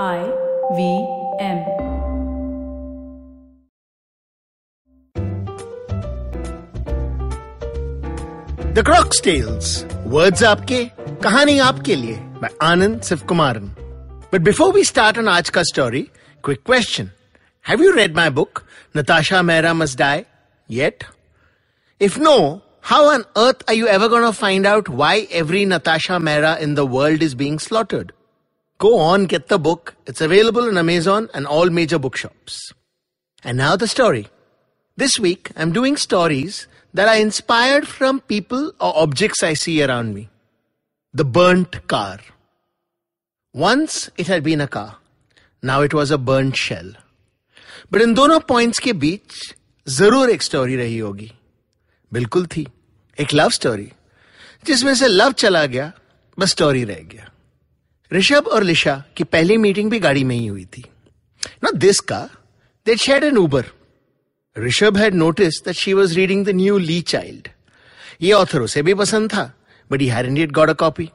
I V M. The crocs tells words आपके कहानी आपके लिए by Anand Sivkumaran. But before we start on आज का story, quick question. Have you read my book, Natasha Mehra Must Die, yet? If no, how on earth are you ever going to find out why every Natasha Mehra in the world is being slaughtered? Go on, get the book. It's available on Amazon and all major bookshops. And now the story. This week, I'm doing stories that are inspired from people or objects I see around me. The burnt car. Once it had been a car. Now it was a burnt shell. But इन दोनों points के बीच जरूर एक story रही होगी बिल्कुल थी एक love story जिसमें से लव चला गया बस स्टोरी रह गया ऋषभ और लिशा की पहली मीटिंग भी गाड़ी में ही हुई थी Not दिस का They'd shared an Uber. Rishabh had noticed that she was reading the new Lee Child. ये ऑथर उसे भी पसंद था but he yet got a copy.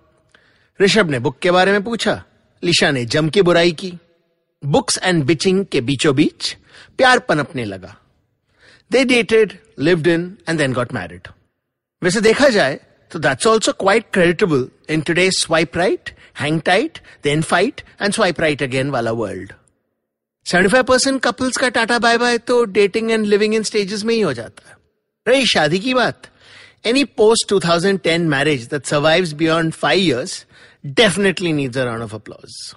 Rishabh ने बुक के बारे में पूछा लिशा ने जम के बुराई की बुक्स एंड बिचिंग के बीचों बीच प्यार पनपने लगा they dated lived in and then got married वैसे देखा जाए तो that's also quite creditable in today swipe right hang tight then fight and swipe right again वाला वर्ल्ड 75 परसेंट कपल्स का टाटा बाय बाय तो dating and living in stages में ही हो जाता है रही शादी की बात any post 2010 marriage that survives beyond five years definitely needs a round of applause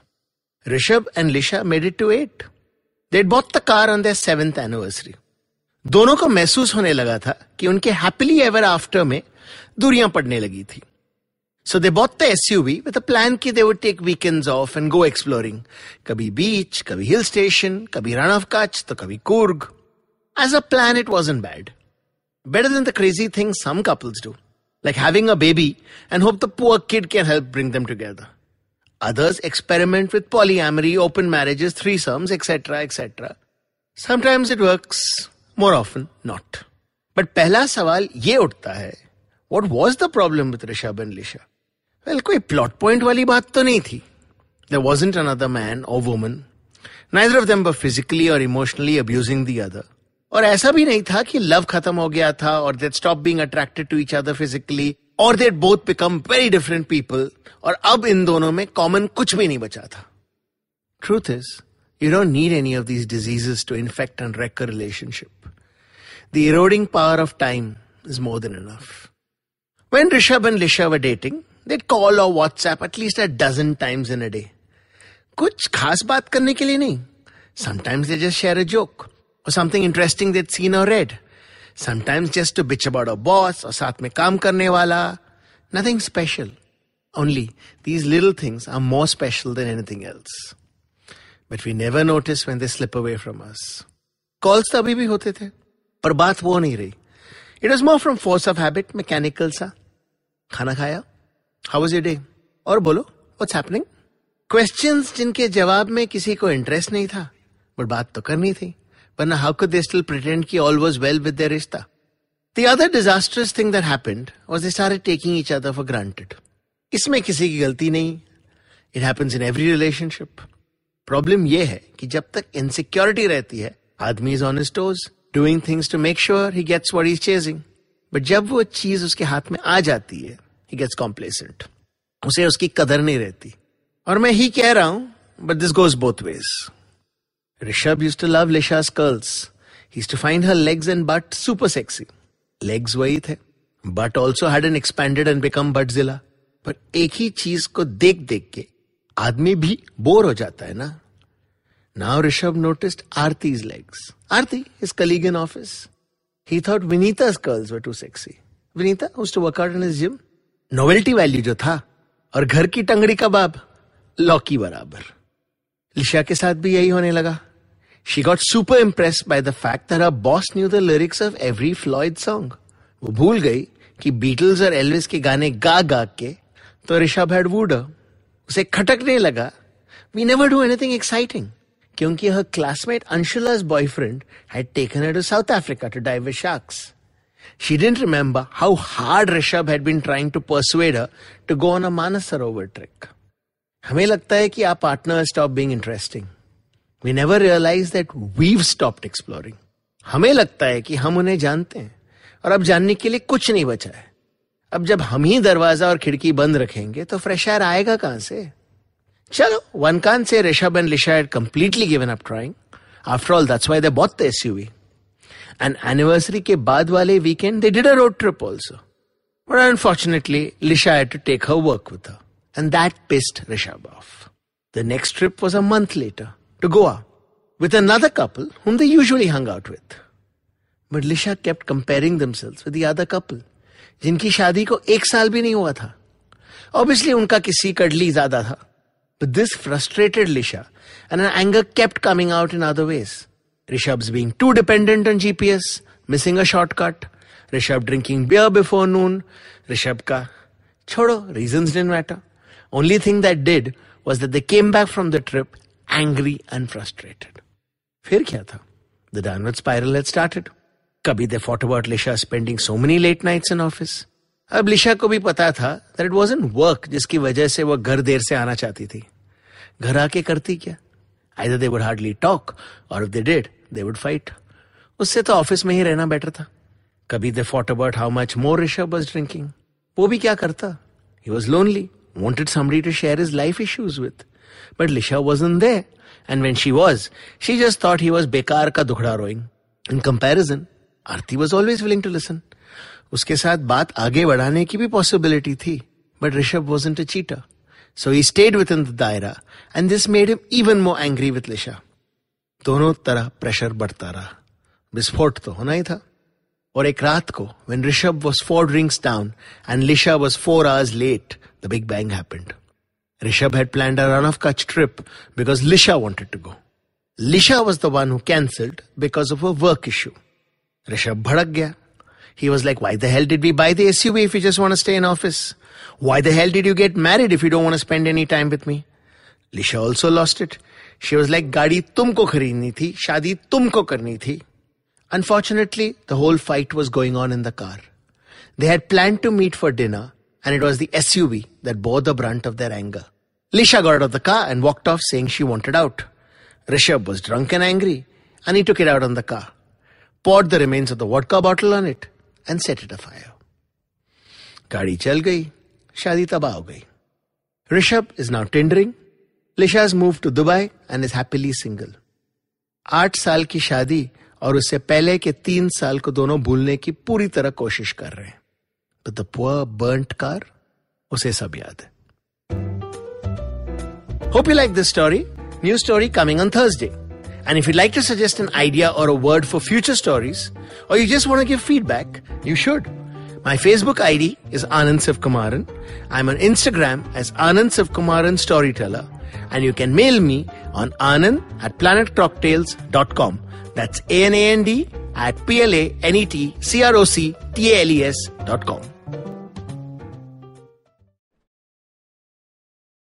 Rishabh and Lisha made it to eight they bought the car on their seventh anniversary दोनों को महसूस होने लगा था कि उनके हैप्पीली एवर आफ्टर में दूरियाँ पड़ने लगी थी। So they bought the SUV with a plan कि they would take weekends off and go exploring. कभी beach, कभी hill station, कभी run of Kutch, तो कभी Kurg. As a plan, it wasn't bad. Better than the crazy things some couples do. Like having a baby and hope the poor kid can help bring them together. Others experiment with polyamory, open marriages, threesomes, etc., etc. Sometimes it works, more often not. But पहला सवाल ये उठता है what was the problem with Rishabh and Lisha? Well well, कोई plot point वाली बात तो नहीं थी। There was in another man और woman neither of them physically और इमोशनली अब्यूजिंग दी अदर और ऐसा भी नहीं था कि लव खत्म हो गया था और that stop being attracted to each other physically और that both become very different people और अब इन दोनों में कॉमन कुछ भी नहीं बचा था। Truth is you don't need any of these diseases to infect and wreck relationship the eroding power of time is more than enough when Rishabh and Lisha were dating they call और WhatsApp at least a dozen times in a day कुछ खास बात करने के लिए नहीं। Sometimes they just share a joke और something interesting that seen और read sometimes just to bitch about a boss और साथ में काम करने वाला। Nothing special only these little things are more special than anything else but we never notice when they slip away from us calls तो अभी भी होते थे, पर बात वो नहीं रही। It is more from force of habit mechanical सा। खाना खाया? हाउ वाज योर डे और बोलो व्हाट्स हैपनिंग क्वेश्चंस जिनके जवाब में किसी को इंटरेस्ट नहीं था बट बात तो करनी थी, वरना how could they still pretend कि all was well with their रिश्ता? The other disasters thing that happened was they started taking each other for granted इसमें किसी की गलती नहीं it happens in every relationship problem यह है कि जब तक इनसिक्योरिटी रहती है, आदमी is on toes doing things to make sure he gets what is chasing but जब वो चीज़ उसके हाथ में आ जाती है ही गेट्स कॉम्प्लेसेंट उसे उसकी कदर नहीं रहती। और मैं ही कह रहा हूँ but this goes both ways Rishabh used to love Lisha's curls he to find her legs and but super sexy legs वही थे। But also had an expanded and become but जिला पर एक ही चीज़ को देख देख के आदमी भी बोर हो जाता है ना। Now Rishabh noticed Aarti's legs Aarti is colleague in office he thought Vinita's curls were too sexy. Vinita used to work out in gym. Novelty value जो था, और घर की टंगड़ी कबाब लौकी बराबर। लिशा के साथ भी यही होने लगा। She got super impress by the fact that her boss knew the lyrics of every Floyd song वो भूल गई कि बीटल्स और एल्विस के गाने गा गा के तो ऋषभ हैड वूड उसे खटकने लगा। We never do anything exciting क्योंकि her classmate Anshula's boyfriend had taken her to South Africa to dive with sharks. She didn't remember how hard Rishabh had been trying to persuade her to go on a Manasarovar trek. हमें लगता है कि our partner stop being interesting. We never realize that we've stopped exploring. हमें लगता है कि हम उन्हें जानते हैं और अब जानने के लिए कुछ नहीं बचा है अब जब हम ही दरवाज़ा और खिड़की बंद रखेंगे तो फ्रेश एयर आएगा कहाँ से चलो वन कान से Rishabh and Lisha had completely given up trying. After all, that's why they bought the SUV. And anniversary के बाद वाले weekend, they did a road trip also. But unfortunately, Lisha had to take her work with her. And that pissed Rishabh off. The next trip was a month later to Goa with another couple whom they usually hung out with. But Lisha kept comparing themselves with the other couple, जिनकी शादी को एक साल भी नहीं हुआ था Obviously, उनका किसी कडली ज्यादा था But this frustrated Lisha, and her anger kept coming out in other ways. Rishabh's being too dependent on GPS, missing a shortcut, Rishabh drinking beer before noon, Rishabh ka chodo, reasons didn't matter. Only thing that did was that they came back from the trip angry and frustrated. फिर क्या था? The downward spiral had started. कभी they fought about Lisha spending so many late nights in office. अब लिशा को भी पता था that it was work जिसकी वजह से वो घर देर से आना चाहती थी घर आके करती क्या either they would hardly talk और if they did They would fight उससे तो ऑफ़िस में ही रहना बेटर था। कभी they fought about how much more Rishabh was drinking वो भी क्या करता? He was lonely wanted someone to share his life issues with but Lisha was in the end when she was she just thought he was बेकार का दुखड़ा rowing in comparison Aarti was always willing to listen उसके साथ बात आगे बढ़ाने की भी पॉसिबिलिटी थी but Rishabh was in a cheetah so he stayed with in the दायरा and this made him even more angry with Lisha दोनों तरह प्रेशर बढ़ता रहा विस्फोट तो होना ही था और एक रात को when Rishabh was four drinks down and Lisha was four hours late, the big bang happened. Rishabh had planned a run of Kutch trip because Lisha wanted to go. Lisha was the one who cancelled because of a work issue. Rishabh भड़क गया he was like, why the hell did we buy the SUV if you just want to stay in office? Why the hell did you get married if you don't want to spend any time with me? Lisha also lost it. She was like, Gadi tumko khareedni thi, shadi tumko karni thi. Unfortunately, the whole fight was going on in the car. They had planned to meet for dinner, and it was the SUV that bore the brunt of their anger. Lisha got out of the car and walked off saying she wanted out. Rishab was drunk and angry, and he took it out on the car, poured the remains of the vodka bottle on it, and set it afire. Gadi chal gayi, shadi taba gayi. Rishabh is now tendering Lisha's move to Dubai and is happily single आठ साल की शादी और उससे पहले के तीन साल को दोनों भूलने की पूरी तरह कोशिश कर रहे हैं। द पुअर बर्नट कार उसे सब याद है। Hope you like this story new story coming on Thursday and if you like to suggest an idea or a word for future stories or you just want to give feedback you should My Facebook ID is Anand Sivkumaran. I'm on Instagram as Anand Sivkumaran Storyteller. And you can mail me on anand at planetcocktails.com. That's A-N-A-N-D at P-L-A-N-E-T-C-R-O-C-T-A-L-E-S dot com.